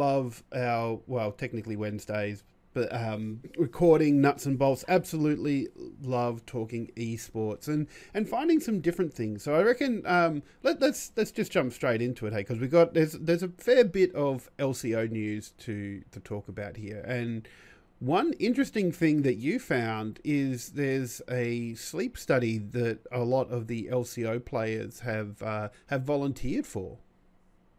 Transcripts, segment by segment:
love our well, technically Wednesdays, but um, recording nuts and bolts. Absolutely love talking esports and and finding some different things. So I reckon um, let, let's let's just jump straight into it, hey, because we got there's there's a fair bit of LCO news to to talk about here, and one interesting thing that you found is there's a sleep study that a lot of the LCO players have uh, have volunteered for.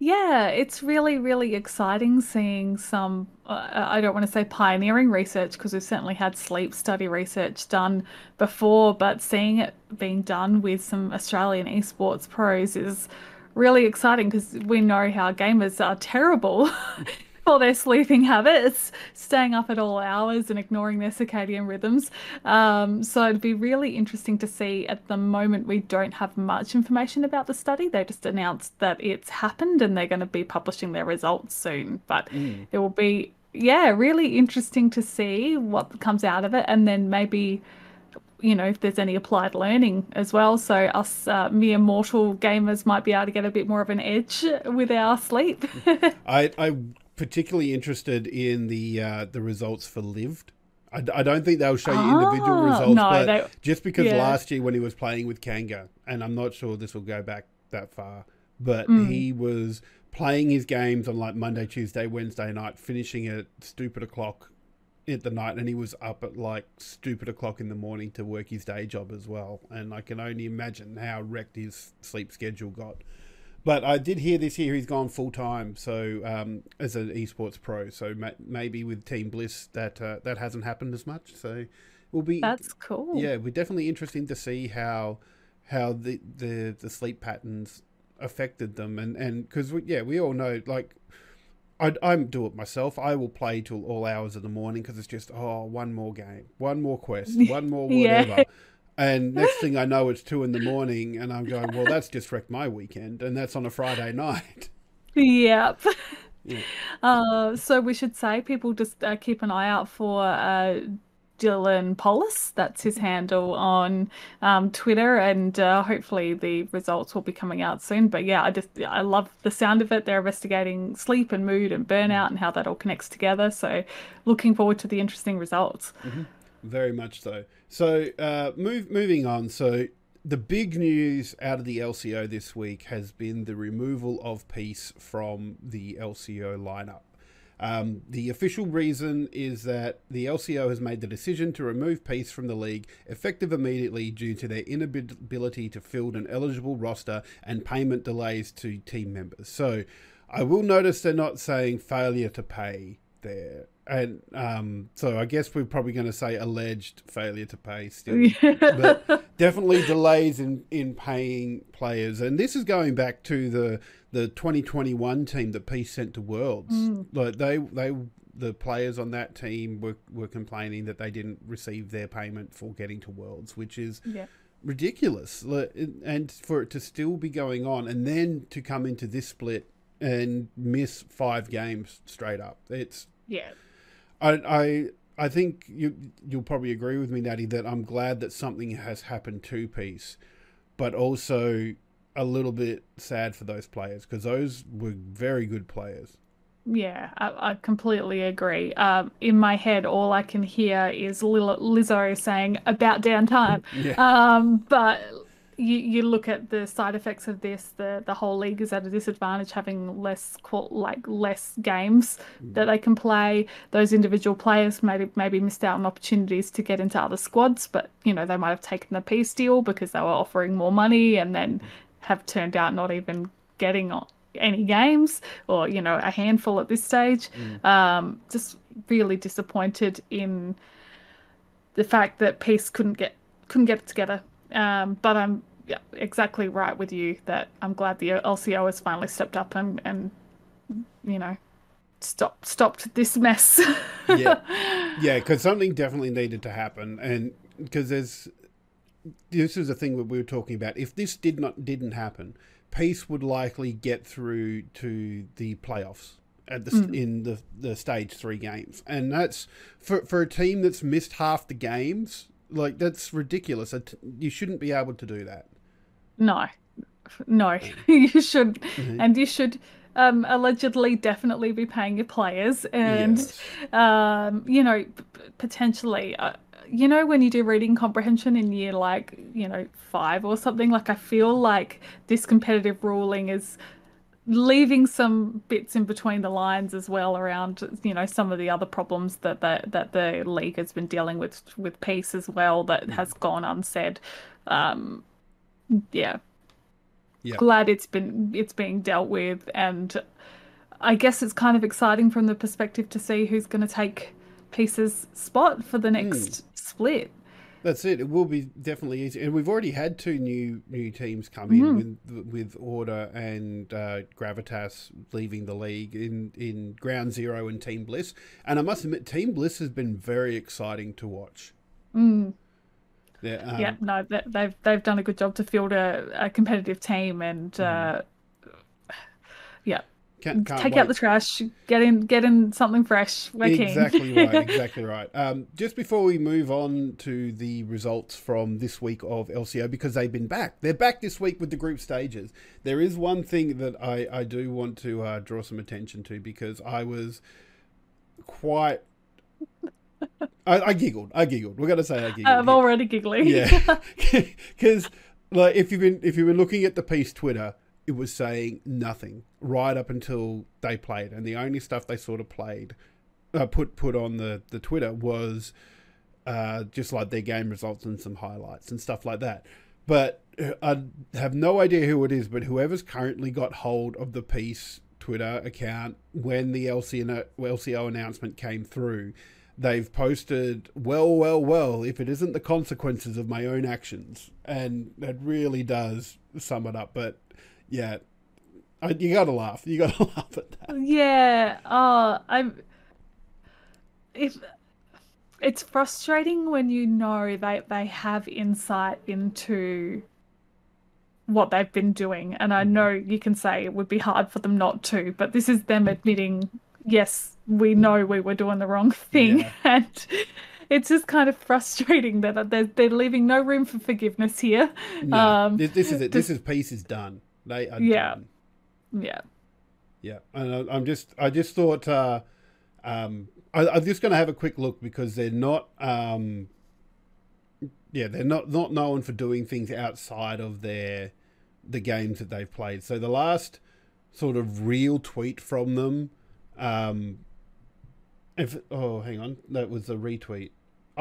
Yeah, it's really, really exciting seeing some, uh, I don't want to say pioneering research because we've certainly had sleep study research done before, but seeing it being done with some Australian esports pros is really exciting because we know how gamers are terrible for their sleeping habits, staying up at all hours and ignoring their circadian rhythms. Um, so it'd be really interesting to see. At the moment, we don't have much information about the study. They just announced that it's happened and they're going to be publishing their results soon. But mm. it will be, yeah, really interesting to see what comes out of it and then maybe you know if there's any applied learning as well so us uh, mere mortal gamers might be able to get a bit more of an edge with our sleep I, I particularly interested in the uh, the results for lived. I, I don't think they'll show you individual ah, results, no, but they, just because yeah. last year when he was playing with Kanga, and I'm not sure this will go back that far, but mm. he was playing his games on like Monday, Tuesday, Wednesday night, finishing at stupid o'clock at the night, and he was up at like stupid o'clock in the morning to work his day job as well. And I can only imagine how wrecked his sleep schedule got. But I did hear this year he's gone full time, so um, as an esports pro. So ma- maybe with Team Bliss that uh, that hasn't happened as much. So we'll be that's cool. Yeah, we're definitely interesting to see how how the the, the sleep patterns affected them, and and because yeah, we all know like. I, I do it myself. I will play till all hours of the morning because it's just oh one more game, one more quest, one more whatever. yeah. And next thing I know, it's two in the morning, and I'm going, well, that's just wrecked my weekend, and that's on a Friday night. Yep. Yeah. Uh, so we should say people just uh, keep an eye out for uh, Dylan Polis. That's his handle on um, Twitter, and uh, hopefully the results will be coming out soon. But yeah, I just I love the sound of it. They're investigating sleep and mood and burnout and how that all connects together. So looking forward to the interesting results. Mm-hmm. Very much so. So, uh, move, moving on. So, the big news out of the LCO this week has been the removal of Peace from the LCO lineup. Um, the official reason is that the LCO has made the decision to remove Peace from the league effective immediately due to their inability to field an eligible roster and payment delays to team members. So I will notice they're not saying failure to pay there and um, so I guess we're probably going to say alleged failure to pay still, but definitely delays in, in paying players. And this is going back to the the 2021 team that Peace sent to Worlds. Mm. Like they they the players on that team were were complaining that they didn't receive their payment for getting to Worlds, which is. Yeah. Ridiculous, and for it to still be going on, and then to come into this split and miss five games straight up. It's yeah, I, I I think you you'll probably agree with me, Natty, that I'm glad that something has happened to Peace, but also a little bit sad for those players because those were very good players. Yeah, I, I completely agree. Um, in my head, all I can hear is Lizzo saying about downtime. yeah. Um, but you, you look at the side effects of this the the whole league is at a disadvantage having less like less games mm. that they can play those individual players maybe maybe missed out on opportunities to get into other squads but you know they might have taken the peace deal because they were offering more money and then have turned out not even getting any games or you know a handful at this stage mm. um, just really disappointed in the fact that peace couldn't get couldn't get it together um, but I'm yeah, exactly right with you that I'm glad the LCO has finally stepped up and, and you know, stopped stopped this mess. yeah, yeah, because something definitely needed to happen, and because there's this is the thing that we were talking about. If this did not didn't happen, Peace would likely get through to the playoffs at the mm. in the the stage three games, and that's for for a team that's missed half the games. Like that's ridiculous. You shouldn't be able to do that. No, no, you should, mm-hmm. and you should um, allegedly definitely be paying your players and Yes. um, you know p- potentially uh, you know when you do reading comprehension in year like you know five or something like i feel like this competitive ruling is leaving some bits in between the lines as well around you know some of the other problems that the, that the league has been dealing with with peace as well that has gone unsaid. Um yeah. Yeah. glad it's been it's being dealt with and i guess it's kind of exciting from the perspective to see who's going to take Peace's spot for the next split That's it. It will be definitely easy, and we've already had two new new teams come in with with Order and uh, Gravitas leaving the league in in Ground Zero and Team Bliss. And I must admit, Team Bliss has been very exciting to watch. mm. Yeah, um, yeah no they- they've they've done a good job to field a, a competitive team and uh yeah can't, can't take wait. out the trash get in get in something fresh. Exactly right. Exactly right. Um, just before we move on to the results from this week of LCO, because they've been back, they're back this week with the group stages. There is one thing that I, I do want to uh, draw some attention to because I was quite. I, I giggled. I giggled. We're gonna say I giggled. i'm already giggling Yeah, because like if you've been if you've been looking at the Peace Twitter, it was saying nothing right up until they played, and the only stuff they sort of played, uh, put put on the the Twitter was uh, just like their game results and some highlights and stuff like that. But uh, I have no idea who it is, but whoever's currently got hold of the Peace Twitter account when the LCO, LCO announcement came through, they've posted, well, well, well, if it isn't the consequences of my own actions. And that really does sum it up. But yeah, I, you gotta laugh. You gotta laugh at that. Yeah. Oh, I'm. If it's frustrating when you know they they have insight into what they've been doing, and I know you can say it would be hard for them not to, but this is them admitting, yes, we know we were doing the wrong thing, Yeah. and. It's just kind of frustrating that they're, they're leaving no room for forgiveness here. No, Um, this, this is it. This is Peace is done. They are Yeah. done. Yeah. Yeah, and I, I'm just, I just thought, uh, um, I, I'm just going to have a quick look because they're not, um, yeah, they're not not known for doing things outside of their the games that they've played. So the last sort of real tweet from them, um, if oh, hang on, that was a retweet.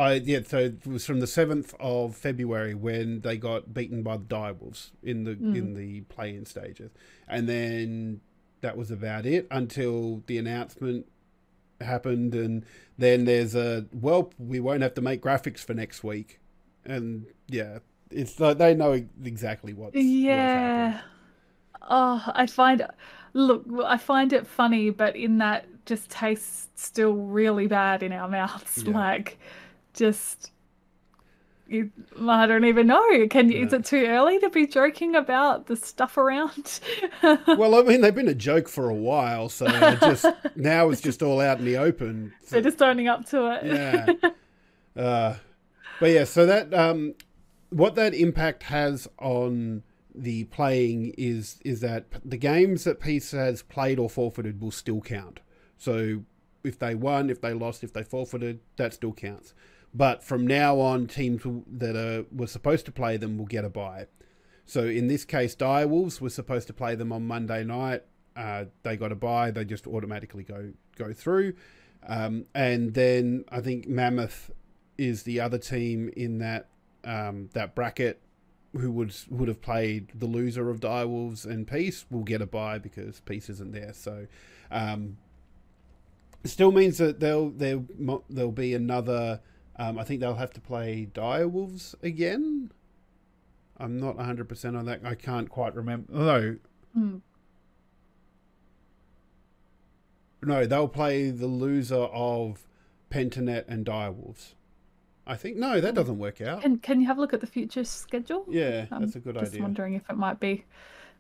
I yeah, so it was from the seventh of February when they got beaten by the Direwolves in the mm. in the play-in stages, and then that was about it until the announcement happened, and then there's a well, we won't have to make graphics for next week, and yeah, it's like they know exactly what's what's. Yeah. Oh, I find look, I find it funny, but in that just tastes still really bad in our mouths. Yeah. Like just you, I don't even know. Can you, is it too early to be joking about the stuff around? Well, I mean, they've been a joke for a while, so just now it's just all out in the open. So- They're just owning up to it. yeah. Uh, but yeah, so that um, what that impact has on the playing is is that the games that Peace has played or forfeited will still count. So if they won, if they lost, if they forfeited, that still counts. But from now on, teams that are were supposed to play them will get a bye. So in this case, Direwolves were supposed to play them on Monday night. Uh, they got a bye. They just automatically go go through. Um, and then I think Mammoth is the other team in that um, that bracket who would would have played the loser of Direwolves and Peace will get a bye because Peace isn't there. So um, still means that they'll there there'll be another. Um, I think they'll have to play Direwolves again. I'm not 100% on that. I can't quite remember. No, Hmm. no, they'll play the loser of Pentanet and Direwolves. I think no, that doesn't work out. Can can you have a look at the future schedule? Yeah, that's a good just idea. Just wondering if it might be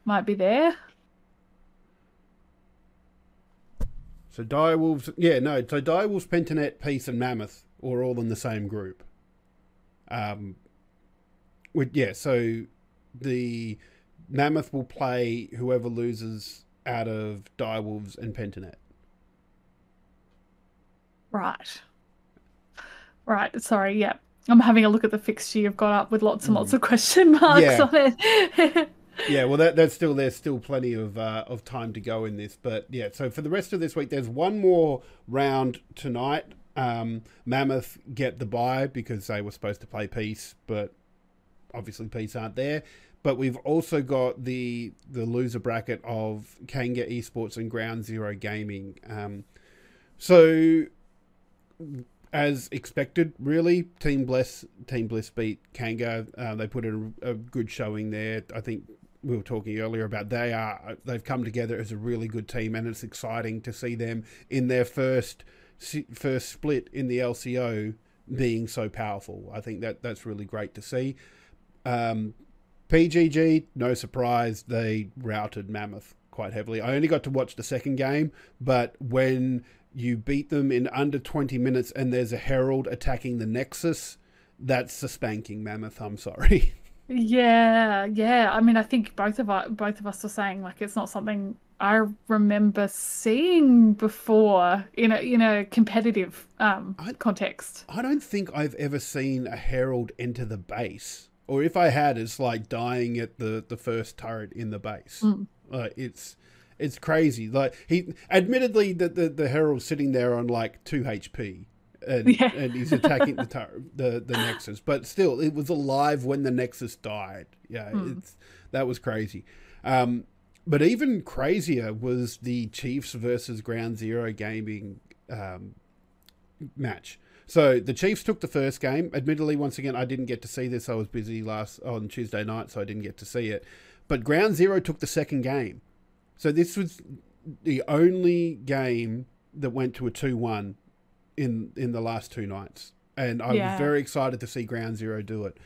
might be there. So Direwolves, yeah, no, so Direwolves, Pentanet, Peace, and Mammoth are all in the same group. Um, with, yeah, so the Mammoth will play whoever loses out of Direwolves and Pentanet. Right. Right. Sorry. Yeah. I'm having a look at the fixture you've got up with lots and lots of question marks Yeah. on it. Yeah, well, that, that's still there's still plenty of uh, of time to go in this, but yeah. So for the rest of this week, there's one more round tonight. Um, Mammoth get the bye because they were supposed to play Peace, but obviously Peace aren't there. But we've also got the the loser bracket of Kanga Esports and Ground Zero Gaming. Um, so as expected, really, Team Bliss Team Bliss beat Kanga. Uh, they put in a, a good showing there. I think we were talking earlier about they are they've come together as a really good team, and it's exciting to see them in their first first split in the LCO being so powerful. I think that that's really great to see. Um, PGG, no surprise, they routed Mammoth quite heavily. I only got to watch the second game, but when you beat them in under 20 minutes and there's a Herald attacking the Nexus, that's a spanking Mammoth. I'm sorry. Yeah, yeah. I mean, I think both of us, both of us are saying like it's not something I remember seeing before in a in a competitive um, I- context. I don't think I've ever seen a Herald enter the base. Or if I had, it's like dying at the, the first turret in the base. Like it's it's crazy. Like he admittedly the, the, the Herald's sitting there on like two HP. And, Yeah. and he's attacking the, tur- the the Nexus, but still, it was alive when the Nexus died. Yeah, it's that was crazy. Um, but even crazier was the Chiefs versus Ground Zero Gaming um, match. So the Chiefs took the first game. Admittedly, once again, I didn't get to see this. I was busy last on Tuesday night, so I didn't get to see it. But Ground Zero took the second game. So this was the only game that went to a two-one in in the last two nights, and I Yeah. was very excited to see Ground Zero do it.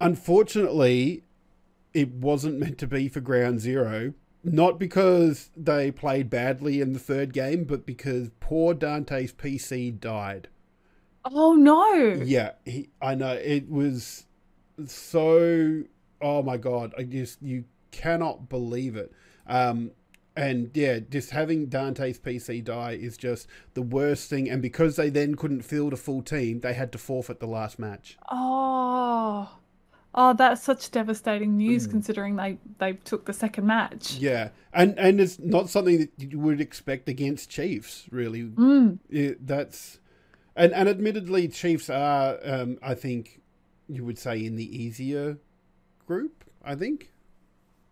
Unfortunately, it wasn't meant to be for Ground Zero. Not because they played badly in the third game, but because poor Dante's PC died. Oh no! Yeah, he, I know it was so. Oh my god! I just you cannot believe it. Um, and yeah, just having Dante's PC die is just the worst thing. And because they then couldn't field a full team, they had to forfeit the last match. Oh, oh, that's such devastating news Mm. considering they they took the second match. Yeah, and and it's not something that you would expect against Chiefs. Really, Mm. it, that's and and admittedly, Chiefs are, um, I think, you would say in the easier group. I think.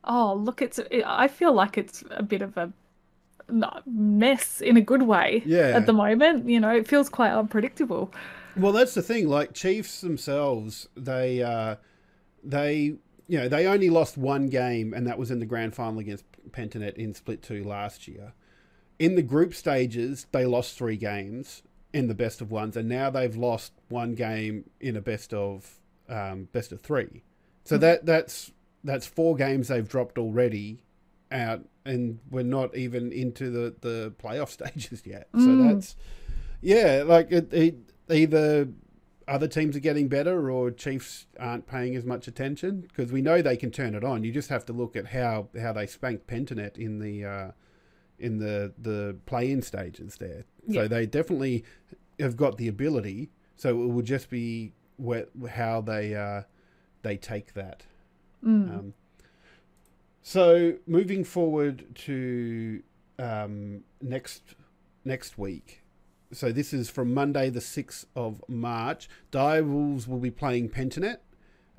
Oh, look, it's. I feel like it's a bit of a mess in a good way Yeah. at the moment. You know, it feels quite unpredictable. Well, that's the thing. Like Chiefs themselves, they uh, they you know they only lost one game, and that was in the grand final against Pentanet in Split Two last year. In the group stages, they lost three games in the best of ones, and now they've lost one game in a best of um, best of three. So that that's that's four games they've dropped already out, and we're not even into the the playoff stages yet. So Mm. that's yeah, like it, it either other teams are getting better or Chiefs aren't paying as much attention because we know they can turn it on. You just have to look at how how they spanked Pentanet in the uh, in the the play-in stages there. Yeah. So they definitely have got the ability. So it will just be where, how they uh, they take that. Mm. Um, so moving forward to um, next next week. So this is from Monday, the sixth of March. Direwolves will be playing Pentanet.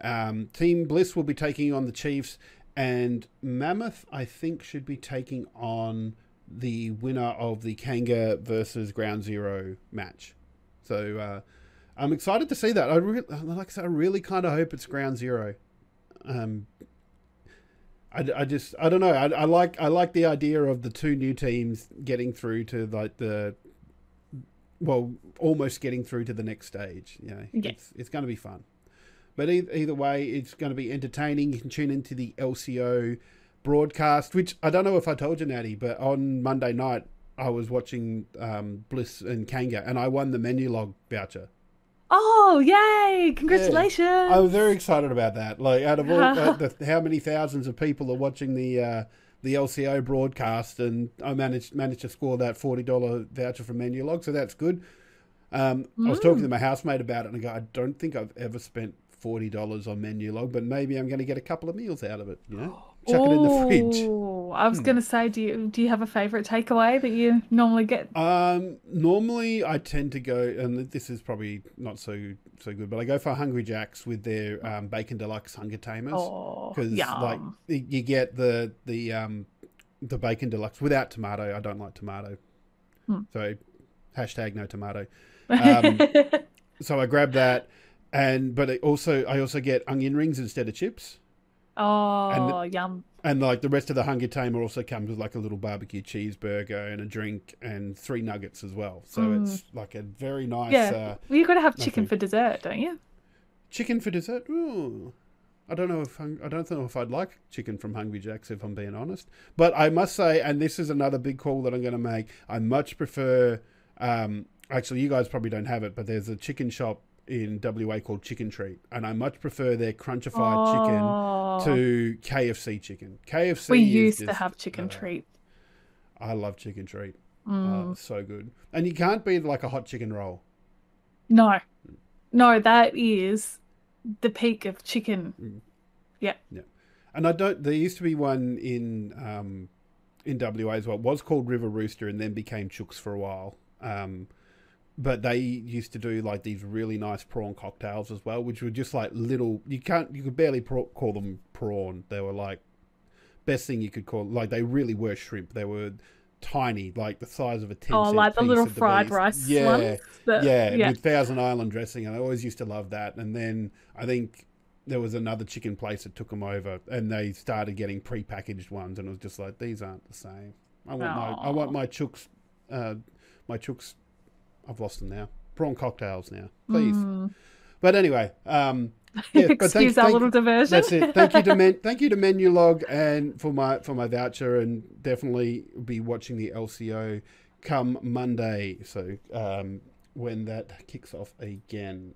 Um, Team Bliss will be taking on the Chiefs, and Mammoth, I think, should be taking on the winner of the Kanga versus Ground Zero match. So uh, I'm excited to see that. I like I said, I really kind of hope it's Ground Zero. Um, I, I just I don't know. I, I like I like the idea of the two new teams getting through to like the well, almost getting through to the next stage. You know, Yeah. it's it's going to be fun. But either, either way, it's going to be entertaining. You can tune into the LCO broadcast, which I don't know if I told you, Natty, but on Monday night I was watching um, Bliss and Kanga, and I won the Menulog voucher. Oh, yay! Congratulations! I was very excited about that. Like out of all uh, the, how many thousands of people are watching the uh, the LCO broadcast, and I managed managed to score that forty dollar voucher from Menulog, so that's good. Um, mm. I was talking to my housemate about it, and I go, I don't think I've ever spent forty dollars on Menulog, but maybe I'm going to get a couple of meals out of it. You know, chuck Ooh, it in the fridge. I was hmm. going to say, do you do you have a favorite takeaway that you normally get? Um, normally I tend to go, and this is probably not so so good, but I go for Hungry Jacks with their um, bacon deluxe hunger tamers because oh, like you get the the um the bacon deluxe without tomato. I don't like tomato, hmm. so hashtag no tomato. Um, so I grab that and but also I also get onion rings instead of chips. Oh, and, yum! And like the rest of the Hunger Tamer also comes with like a little barbecue cheeseburger and a drink and three nuggets as well. So mm. it's like a very nice. Yeah, uh, well, you got to have chicken for dessert, don't you? Chicken for dessert? Ooh. I don't know if I don't know if I'd like chicken from Hungry Jack's if I'm being honest. But I must say, and this is another big call that I'm going to make. I much prefer. Um, actually, you guys probably don't have it, but there's a chicken shop in WA called Chicken Treat, and I much prefer their crunchified oh. chicken to KFC chicken. KFC. We used just, to have Chicken uh, Treat. I love Chicken Treat. Mm. Oh, so good, and you can't beat like a hot chicken roll. No, no, that is the peak of chicken. Mm. Yeah. Yeah, and I don't. There used to be one in um, in WA as well. It was called River Rooster, and then became Chooks for a while. Um, but they used to do like these really nice prawn cocktails as well, which were just like little. You can't, you could barely call them prawn. They were like best thing you could call. Like they really were shrimp. They were tiny, like the size of a ten. Oh, like the little fried the rice yeah, ones. yeah, yeah, with Thousand Island dressing, and I always used to love that. And then I think there was another chicken place that took them over, and they started getting pre-packaged ones, and it was just like these aren't the same. I want Aww. my I want my chooks, uh, my chooks I've lost them now. Prawn cocktails now, please. Mm. But anyway, um, yeah, Excuse thank, our thank, little diversion. That's it. Thank you to men, thank you to Menulog and for my for my voucher, and definitely be watching the LCO come Monday. So um, when that kicks off again.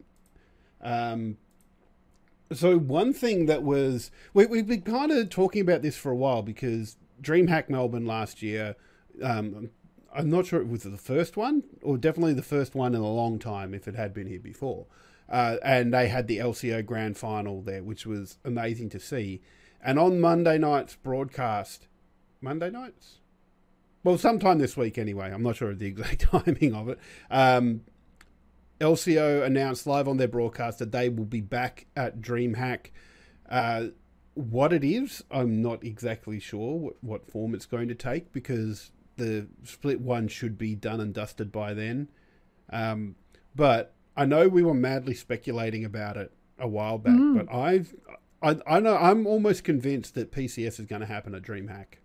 Um, so one thing that was we, we've been kind of talking about this for a while because DreamHack Melbourne last year. Um, I'm not sure it was the first one, or definitely the first one in a long time if it had been here before. Uh, and they had the LCO grand final there, which was amazing to see. And on Monday night's broadcast, Monday nights? Well, sometime this week anyway. I'm not sure of the exact timing of it. Um, LCO announced live on their broadcast that they will be back at DreamHack. Uh, what it is, I'm not exactly sure what, what form it's going to take because the split one should be done and dusted by then. Um, but I know we were madly speculating about it a while back, mm. but I've I, I know I'm almost convinced that PCS is going to happen at DreamHack.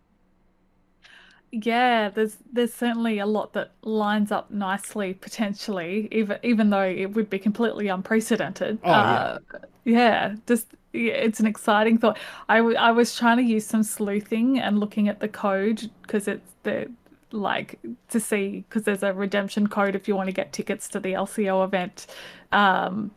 Yeah, there's there's certainly a lot that lines up nicely potentially, even even though it would be completely unprecedented. Oh, uh, yeah. yeah, just yeah, it's an exciting thought. I, w- I was trying to use some sleuthing and looking at the code because it's the like to see because there's a redemption code if you want to get tickets to the LCO event. Um,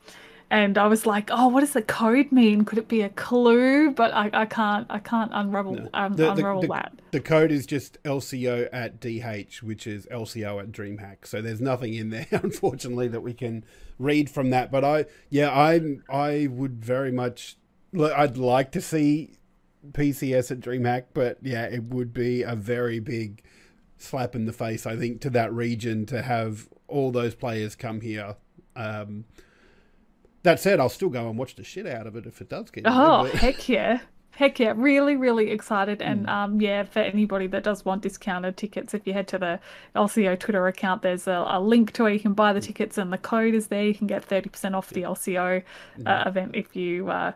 and I was like, "Oh, what does the code mean? Could it be a clue?" But I, I can't, I can't unravel, no. um, the, unravel the, that. The code is just LCO at DH, which is LCO at DreamHack. So there's nothing in there, unfortunately, that we can read from that. But I, yeah, I, I would very much, I'd like to see PCS at DreamHack, but yeah, it would be a very big slap in the face, I think, to that region to have all those players come here. Um, that said, I'll still go and watch the shit out of it if it does get. Oh heck yeah! Heck yeah! Really, really excited, and mm. um, yeah, for anybody that does want discounted tickets, if you head to the LCO Twitter account, there's a, a link to where you can buy the mm. tickets, and the code is there. You can get thirty percent off the LCO uh, event if you uh,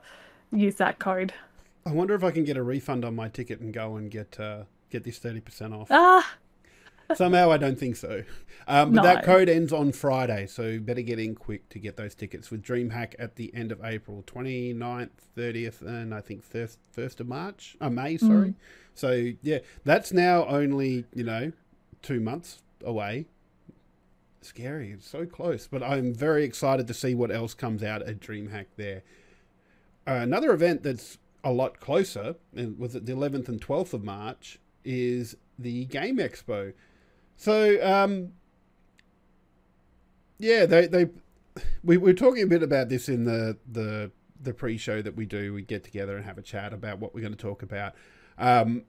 use that code. I wonder if I can get a refund on my ticket and go and get uh, get this thirty percent off. Ah, Somehow I don't think so. Um, but no. that code ends on Friday, so better get in quick to get those tickets with DreamHack at the end of April, 29th, 30th, and I think 1st, 1st of March, uh, May, sorry. Mm. So, yeah, that's now only, you know, two months away. Scary. It's so close. But I'm very excited to see what else comes out at DreamHack there. Uh, another event that's a lot closer, and was it the 11th and 12th of March, is the Game Expo. So, um, yeah, they, they we were talking a bit about this in the, the, the pre-show that we do. We get together and have a chat about what we're going to talk about. Um,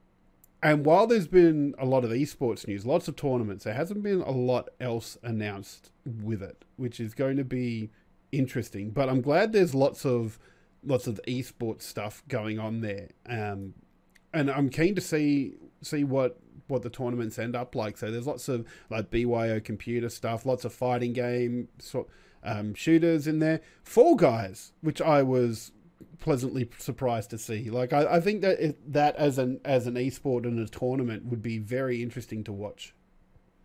and while there's been a lot of esports news, lots of tournaments, there hasn't been a lot else announced with it, which is going to be interesting. But I'm glad there's lots of lots of esports stuff going on there, um, and I'm keen to see see what what the tournaments end up like. So there's lots of like BYO computer stuff, lots of fighting game sort um, shooters in there. Fall Guys, which I was pleasantly surprised to see. Like I, I think that it, that as an as an esport and a tournament would be very interesting to watch.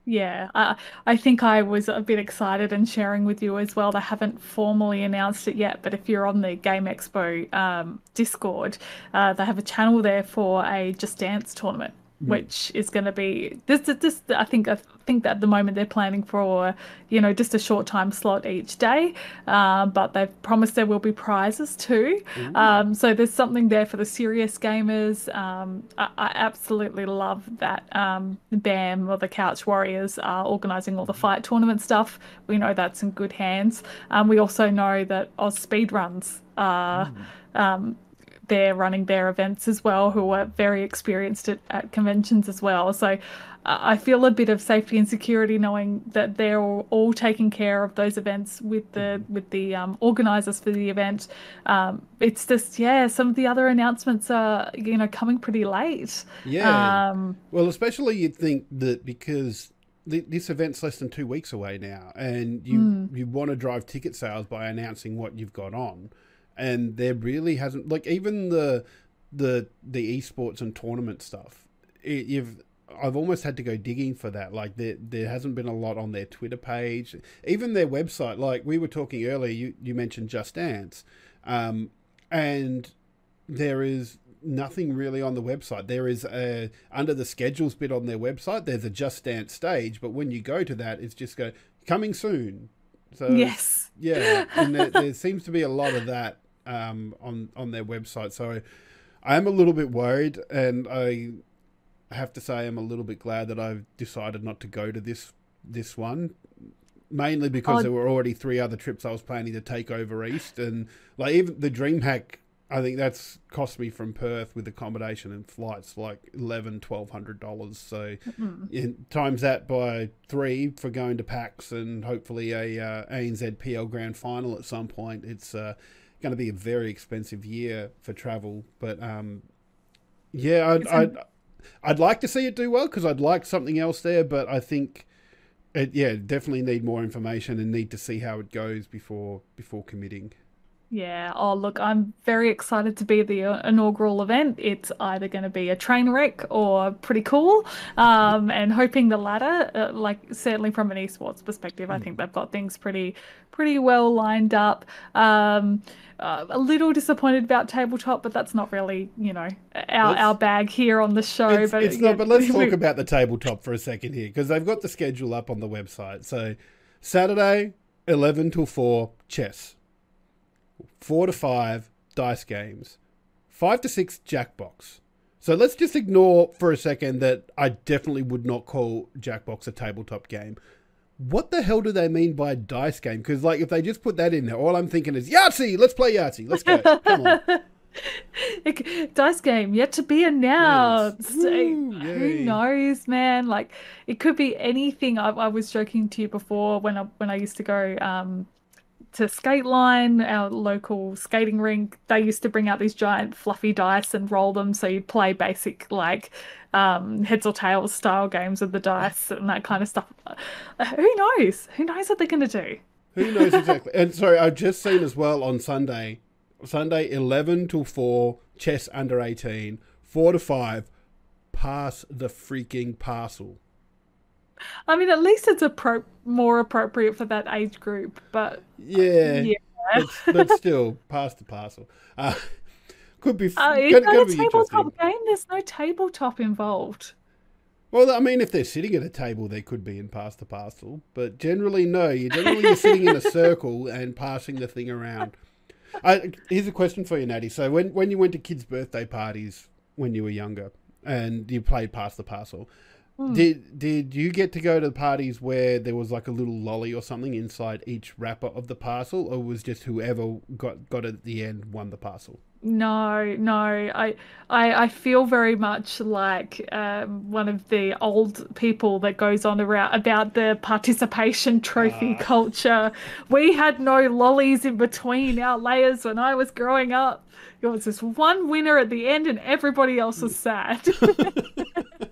Yeah, I, I think I was a bit excited and sharing with you as well. They haven't formally announced it yet, but if you're on the Game Expo um, Discord, uh, they have a channel there for a Just Dance tournament. Which is going to be this. This I think I think that at the moment they're planning for you know just a short time slot each day, uh, but they've promised there will be prizes too. Um, so there's something there for the serious gamers. Um, I, I, absolutely love that um, BAM or the Couch Warriors are organising all the fight tournament stuff. We know that's in good hands. Um, we also know that Oz Speedruns are. Mm. They're running their events as well, who are very experienced at, at conventions as well. So uh, I feel a bit of safety and security knowing that they're all, all taking care of those events with the with the um, organisers for the event. Um, it's just yeah, some of the other announcements are you know coming pretty late. Yeah. Um, well, especially you'd think that because this event's less than two weeks away now, and you mm. you want to drive ticket sales by announcing what you've got on and there really hasn't like even the the the esports and tournament stuff. It, you've I've almost had to go digging for that. Like there there hasn't been a lot on their Twitter page, even their website. Like we were talking earlier, you you mentioned Just Dance, um, and there is nothing really on the website. There is a under the schedules bit on their website. There's a Just Dance stage, but when you go to that, it's just go coming soon. So yes, yeah, and there, there seems to be a lot of that um, on on their website. So I am a little bit worried, and I have to say I'm a little bit glad that I've decided not to go to this this one. Mainly because oh. there were already three other trips I was planning to take over east, and like even the DreamHack I think that's cost me from Perth with accommodation and flights like eleven, twelve hundred dollars. So mm-hmm. times that by three for going to PAX and hopefully a uh, ANZ PL Grand Final at some point. It's uh, going to be a very expensive year for travel. But um, yeah, I'd, I'd, I'd like to see it do well because I'd like something else there. But I think it, yeah, definitely need more information and need to see how it goes before before committing. Yeah. Oh, look, I'm very excited to be the uh, inaugural event. It's either going to be a train wreck or pretty cool. Um, and hoping the latter, uh, like certainly from an esports perspective, I think hmm. they've got things pretty, pretty well lined up. Um, uh, a little disappointed about tabletop, but that's not really, you know, our, our bag here on the show. It's, but it's yeah, not. But let's talk about the tabletop for a second here because they've got the schedule up on the website. So Saturday, eleven till four, chess four to five dice games, five to six Jackbox. So let's just ignore for a second that I definitely would not call Jackbox a tabletop game. What the hell do they mean by dice game? Because like if they just put that in there, all I'm thinking is Yahtzee. Let's play Yahtzee. Let's go. Come on. dice game yet to be announced. Yes. Who knows, man? Like it could be anything. I, I, was joking to you before when I when I used to go um, to Skateline, our local skating rink, they used to bring out these giant fluffy dice and roll them. So you'd play basic like um, heads or tails style games with the dice and that kind of stuff. Uh, who knows? Who knows what they're going to do? Who knows exactly? and sorry, I've just seen as well on Sunday, Sunday eleven till four, chess under eighteen, four to five, pass the freaking parcel. I mean, at least it's a pro- more appropriate for that age group, but yeah, yeah. But, but still, pass the parcel. Uh, could be. Uh, a tabletop game? There's no tabletop involved. Well, I mean, if they're sitting at a table, they could be in pass the parcel, but generally, no. You generally you're sitting in a circle and passing the thing around. I, here's a question for you, Natty. So when when you went to kids' birthday parties when you were younger and you played pass the parcel, mm. did did you get to go to the parties where there was like a little lolly or something inside each wrapper of the parcel, or was just whoever got got at the end won the parcel? No, no. I, I, I feel very much like um, one of the old people that goes on around about the participation trophy uh. culture. We had no lollies in between our layers when I was growing up. It was just one winner at the end, and everybody else was sad.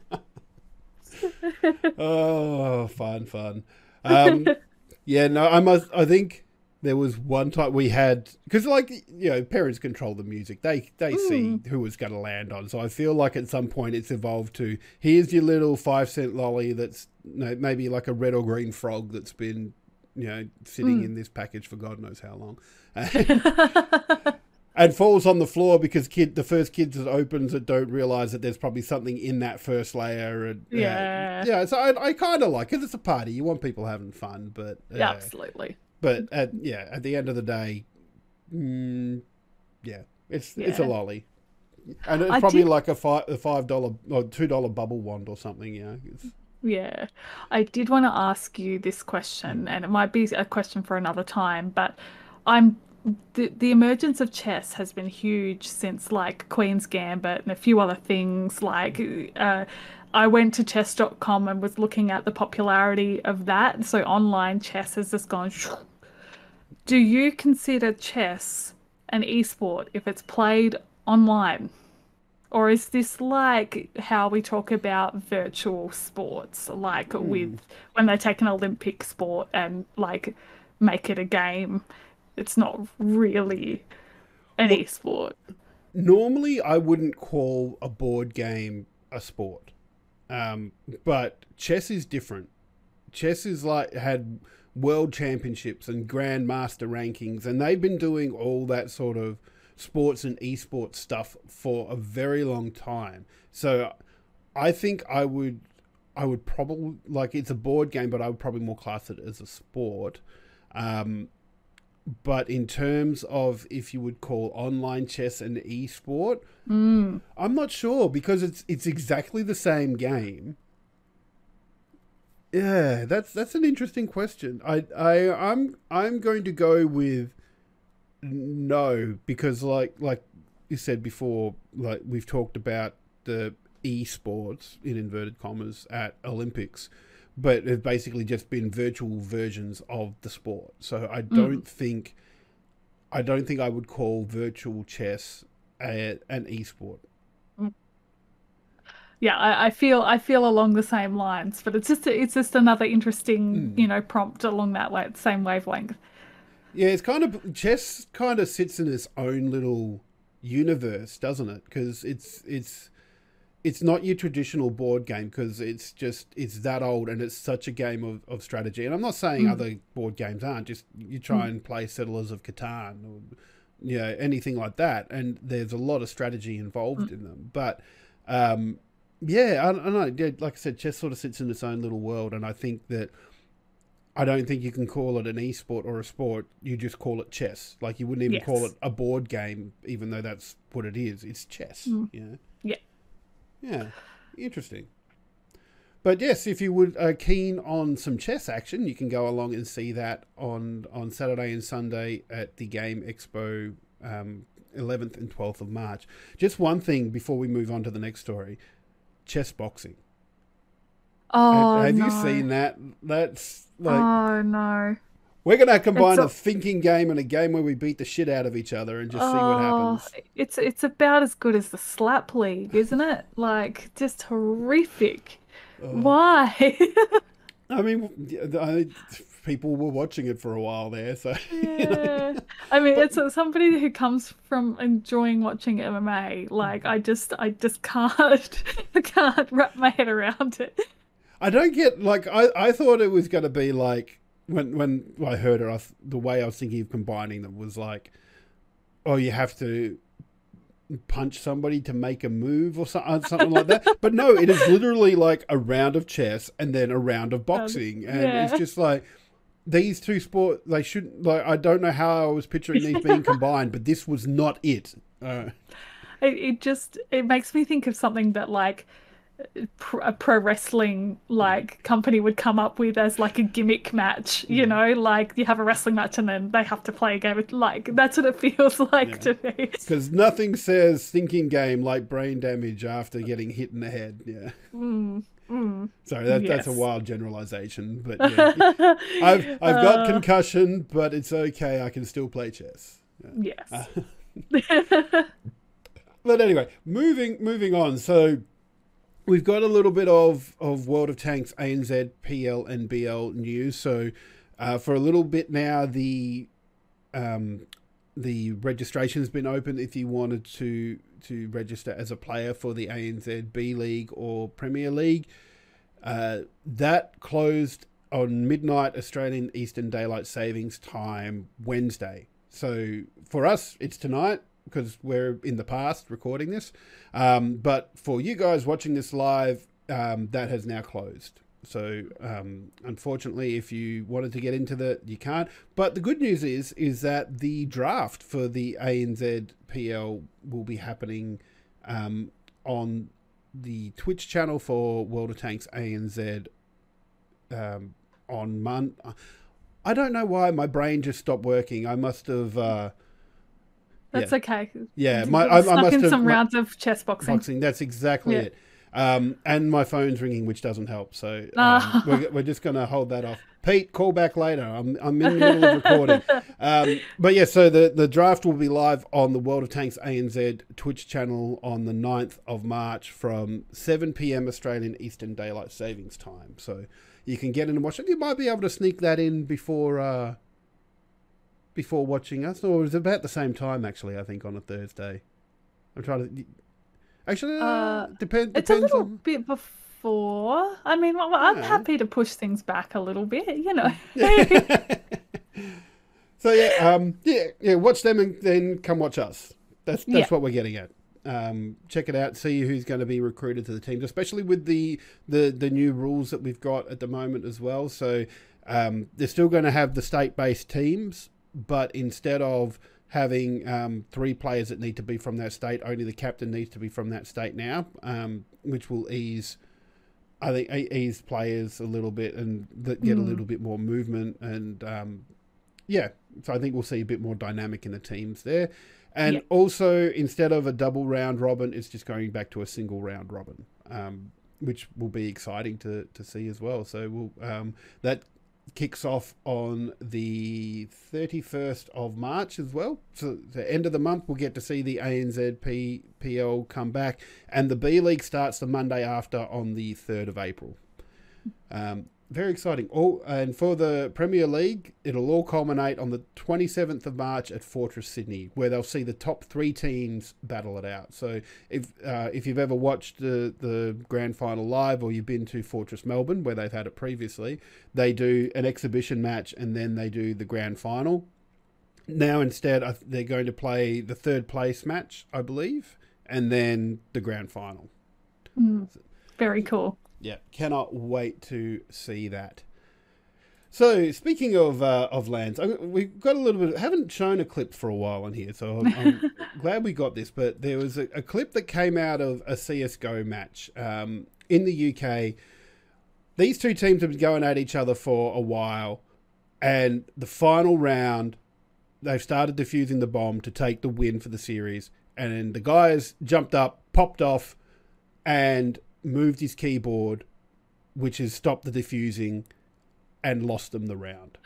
oh, fun, fun. Um, yeah, no, I must. I think there was one time we had because like you know parents control the music they they mm. see who was going to land on so i feel like at some point it's evolved to here's your little five cent lolly that's you know, maybe like a red or green frog that's been you know sitting mm. in this package for god knows how long and falls on the floor because kid the first kids that opens it don't realize that there's probably something in that first layer and yeah uh, yeah so i, I kind of like because it's a party you want people having fun but uh, yeah absolutely but at yeah, at the end of the day, mm, yeah, it's yeah. it's a lolly, and it's I probably did... like a five a five dollar or two dollar bubble wand or something. Yeah. It's... Yeah, I did want to ask you this question, and it might be a question for another time, but I'm the the emergence of chess has been huge since like Queen's Gambit and a few other things like. Uh, I went to chess.com and was looking at the popularity of that. So online chess has just gone do you consider chess an esport if it's played online? Or is this like how we talk about virtual sports, like mm. with when they take an Olympic sport and like make it a game? It's not really an well, esport. Normally, I wouldn't call a board game a sport, um, but chess is different. Chess is like had world championships and grandmaster rankings, and they've been doing all that sort of sports and esports stuff for a very long time. So I think I would I would probably like it's a board game, but I would probably more class it as a sport. Um, but in terms of if you would call online chess an e-sport, mm. I'm not sure because it's it's exactly the same game yeah, that's that's an interesting question. I I I'm I'm going to go with no because like like you said before, like we've talked about the esports in inverted commas at Olympics, but have basically just been virtual versions of the sport. So I mm. don't mm. think I don't think I would call virtual chess a, an esport yeah, I, I, feel I feel along the same lines, but it's just it's just another interesting mm. you know prompt along that way, same wavelength. Yeah, it's kind of chess kind of sits in its own little universe, doesn't it? Because it's it's it's not your traditional board game because it's just it's that old and it's such a game of, of strategy. And I'm not saying mm. other board games aren't. Just you try mm. and play Settlers of Catan or you know anything like that, and there's a lot of strategy involved mm. in them, but. Um, yeah, I, I don't know. Yeah, like I said, chess sort of sits in its own little world, and I think that I don't think you can call it an e-sport or a sport. You just call it chess. Like you wouldn't even yes. call it a board game, even though that's what it is. It's chess. Mm. Yeah. Yeah. Yeah. Interesting. But yes, if you would are keen on some chess action, you can go along and see that on on Saturday and Sunday at the Game Expo, um, 11th and 12th of March. Just one thing before we move on to the next story chess boxing. Oh, have, have no. you seen that? That's like. Oh no. We're gonna combine a, a, thinking game and a game where we beat the shit out of each other and just oh, see what oh, happens. It's it's about as good as the slap league, isn't it? Like just horrific. Oh. Why? I mean, I, people were watching it for a while there. So yeah, you know. I mean, but, it's somebody who comes from enjoying watching MMA. Like I just, I just can't, I can't wrap my head around it. I don't get like I, I thought it was going to be like when when I heard it, I, the way I was thinking of combining them was like, oh, you have to punch somebody to make a move or something, something like that. But no, it is literally like a round of chess and then a round of boxing, um, and yeah. it's just like these two sport they shouldn't like. I don't know how I was picturing these being combined, but this was not it. Uh, it, it just it makes me think of something that like a pro wrestling like company would come up with as like a gimmick match you mm. know like you have a wrestling match and then they have to play a game like that's what it feels like yeah. to me because nothing says thinking game like brain damage after getting hit in the head yeah mm. Mm. Sorry, that, yes. that's a wild generalization, but yeah. I've I've got uh, concussion, but it's okay. I can still play chess. Yeah. Yes. Uh, but anyway, moving moving on. So we've got a little bit of, of World of Tanks, ANZ, PL, and BL news. So uh, for a little bit now, the um, the registration has been open if you wanted to to register as a player for the ANZ B League or Premier League. Uh, that closed on midnight Australian Eastern Daylight Savings Time Wednesday. So for us, it's tonight because we're in the past recording this. Um, but for you guys watching this live, um, that has now closed. So um, unfortunately, if you wanted to get into that, you can't. But the good news is is that the draft for the ANZ PL will be happening um, on the Twitch channel for World of Tanks ANZ um, on Mon. I don't know why my brain just stopped working. I must have. Uh, that's yeah. okay. Yeah, my, I, I must in have some my, rounds of chess boxing. Boxing. That's exactly yeah. it. Um, and my phone's ringing, which doesn't help. So um, we're, we're, just going to hold that off. Pete, call back later. I'm, I'm in the middle of recording. Um, but yeah, so the, the draft will be live on the World of Tanks ANZ Twitch channel on the 9th of March from 7 p.m. Australian Eastern Daylight Savings Time. So you can get in and watch it. You might be able to sneak that in before. Uh, before watching us, or it was about the same time actually. I think on a Thursday. I'm trying to. Actually, uh, uh, depend, depends. It's a little on... bit before. I mean, well, I'm yeah. happy to push things back a little bit. You know. so yeah, um, yeah, yeah. Watch them and then come watch us. That's that's yeah. what we're getting at. Um, check it out. See who's going to be recruited to the teams, especially with the the the new rules that we've got at the moment as well. So um, they're still going to have the state-based teams, but instead of having um, three players that need to be from that state, only the captain needs to be from that state now, um, which will ease, I think, ease players a little bit and that get mm. a little bit more movement. And um, yeah, so I think we'll see a bit more dynamic in the teams there. And also, instead of a double round robin, it's just going back to a single round robin. Um, which will be exciting to, to see as well. So we'll, um, that kicks off on the 31st of March as well. So the end of the month, we'll get to see the ANZ PL come back, and the B League starts the Monday after on the 3rd of April. Um, very exciting. All and for the Premier League, it'll all culminate on the 27th of March at Fortress Sydney, where they'll see the top three teams battle it out. So if uh, if you've ever watched the the grand final live, or you've been to Fortress Melbourne, where they've had it previously, they do an exhibition match and then they do the grand final. Now instead, they're going to play the third place match, I believe, and then the grand final. Mm, very cool. Yeah, cannot wait to see that. So speaking of uh, of LANs, we've got a little bit. Haven't shown a clip for a while on here, so I'm, I'm glad we got this. But there was a, a, clip that came out of a CS:GO match um, in the UK. These two teams have been going at each other for a while, and the final round, they've started defusing the bomb to take the win for the series. And the guys jumped up, popped off, and moved his keyboard, which has stopped the diffusing, and lost them the round.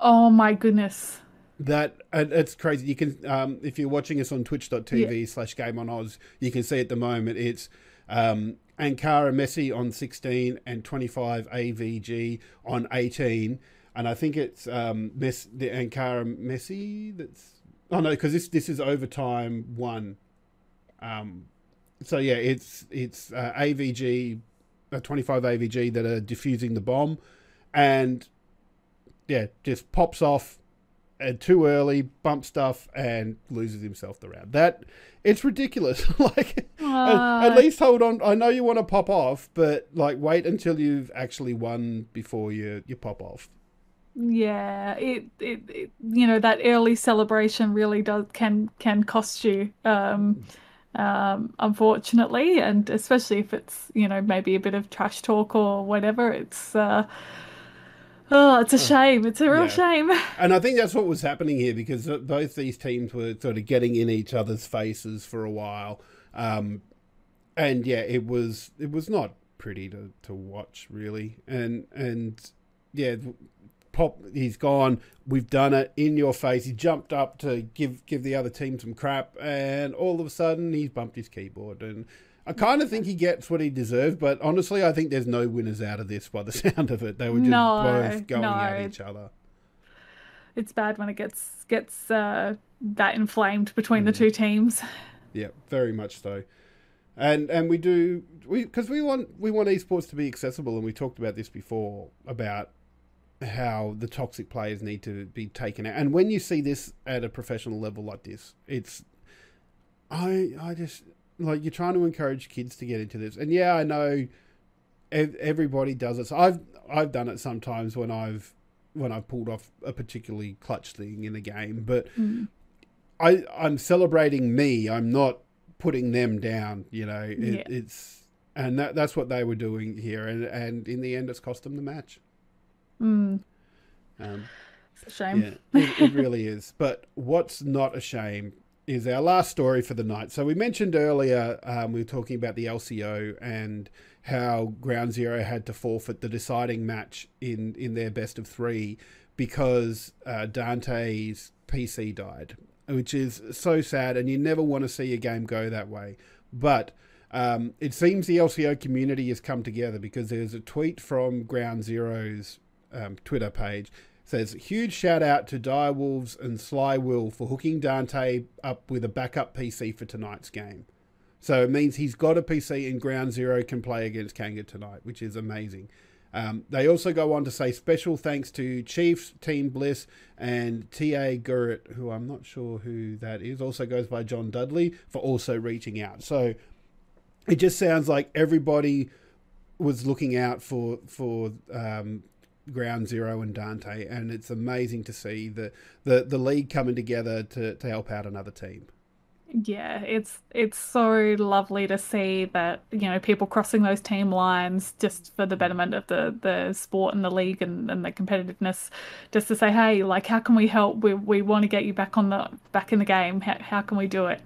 Oh my goodness. That it's crazy. You can um, if you're watching us on twitch.tv yeah. slash game on Oz, you can see at the moment it's um, Ankara Messi on 16 and 25 AVG on 18. And I think it's um, Mess, the Ankara Messi that's. Oh no, because this this is overtime one. Um, so yeah, it's it's uh, AVG, uh, 25 AVG that are defusing the bomb, and yeah, just pops off and too early, bump stuff, and loses himself the round. That it's ridiculous. like at, at, least hold on. I know you want to pop off, but like wait until you've actually won before you you pop off. Yeah, it, it, it you know that early celebration really does can can cost you. Um, um, unfortunately, and especially if it's you know maybe a bit of trash talk or whatever, it's uh, oh, it's a shame. It's a real yeah. shame. And I think that's what was happening here because both these teams were sort of getting in each other's faces for a while, um, and yeah, it was it was not pretty to, to watch really, and and yeah, pop he's gone we've done it in your face he jumped up to give give the other team some crap and all of a sudden he's bumped his keyboard and I kind of think he gets what he deserves, but honestly, I think there's no winners out of this by the sound of it. They were just no, both going no. at each other. It's bad when it gets gets uh, that inflamed between mm. the two teams. Yeah, very much so. And and we do we because we want we want esports to be accessible, and we talked about this before about how the toxic players need to be taken out. And when you see this at a professional level like this, it's I I just like you're trying to encourage kids to get into this. And yeah, I know everybody does it. So I've I've done it sometimes when I've when I've pulled off a particularly clutch thing in a game, but mm. I I'm celebrating me. I'm not putting them down. You know, it, yeah. it's and that that's what they were doing here, and and in the end, it's cost them the match. Mm. Um, it's a shame. Yeah, it, it really is. But what's not a shame is our last story for the night. So we mentioned earlier um, we were talking about the LCO and how Ground Zero had to forfeit the deciding match in in their best of three because uh, Dante's PC died, which is so sad, and you never want to see a game go that way. But um, it seems the LCO community has come together because there's a tweet from Ground Zero's um, Twitter page says huge shout out to Direwolves and Sly Will for hooking Dante up with a backup PC for tonight's game. So it means he's got a PC and Ground Zero can play against Kanga tonight, which is amazing. Um, they also go on to say special thanks to Chiefs, Team Bliss, and T.A. Gurrit, who I'm not sure who that is, also goes by John Dudley, for also reaching out. So it just sounds like everybody was looking out for for um, Ground Zero and Dante, and it's amazing to see the the, the league coming together to, to help out another team. Yeah, it's it's so lovely to see that you know people crossing those team lines just for the betterment of the the sport and the league and, and the competitiveness. Just to say, hey, like, how can we help? We we want to get you back on the back in the game. How how can we do it?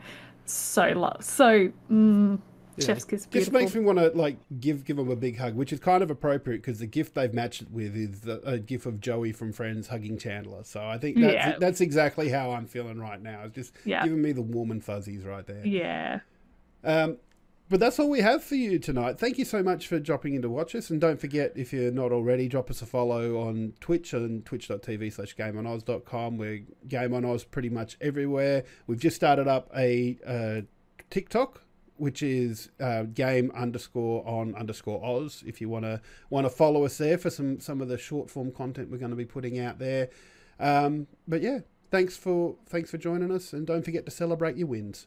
So love so. Mm, yeah. Chef's kiss. Just makes me want to like give give them a big hug, which is kind of appropriate because the gift they've matched it with is the, a gift of Joey from Friends hugging Chandler. So I think that's, yeah. that's exactly how I'm feeling right now. It's just yeah. giving me the warm and fuzzies right there. Yeah. Um, but that's all we have for you tonight. Thank you so much for dropping in to watch us. And don't forget, if you're not already, drop us a follow on Twitch and twitch.tv slash gameonoz.com. We're Game on Oz pretty much everywhere. We've just started up a, a TikTok which is uh, game underscore on underscore Oz. If you want to want to follow us there for some some of the short form content we're going to be putting out there. Um, but yeah, thanks for thanks for joining us, and don't forget to celebrate your wins.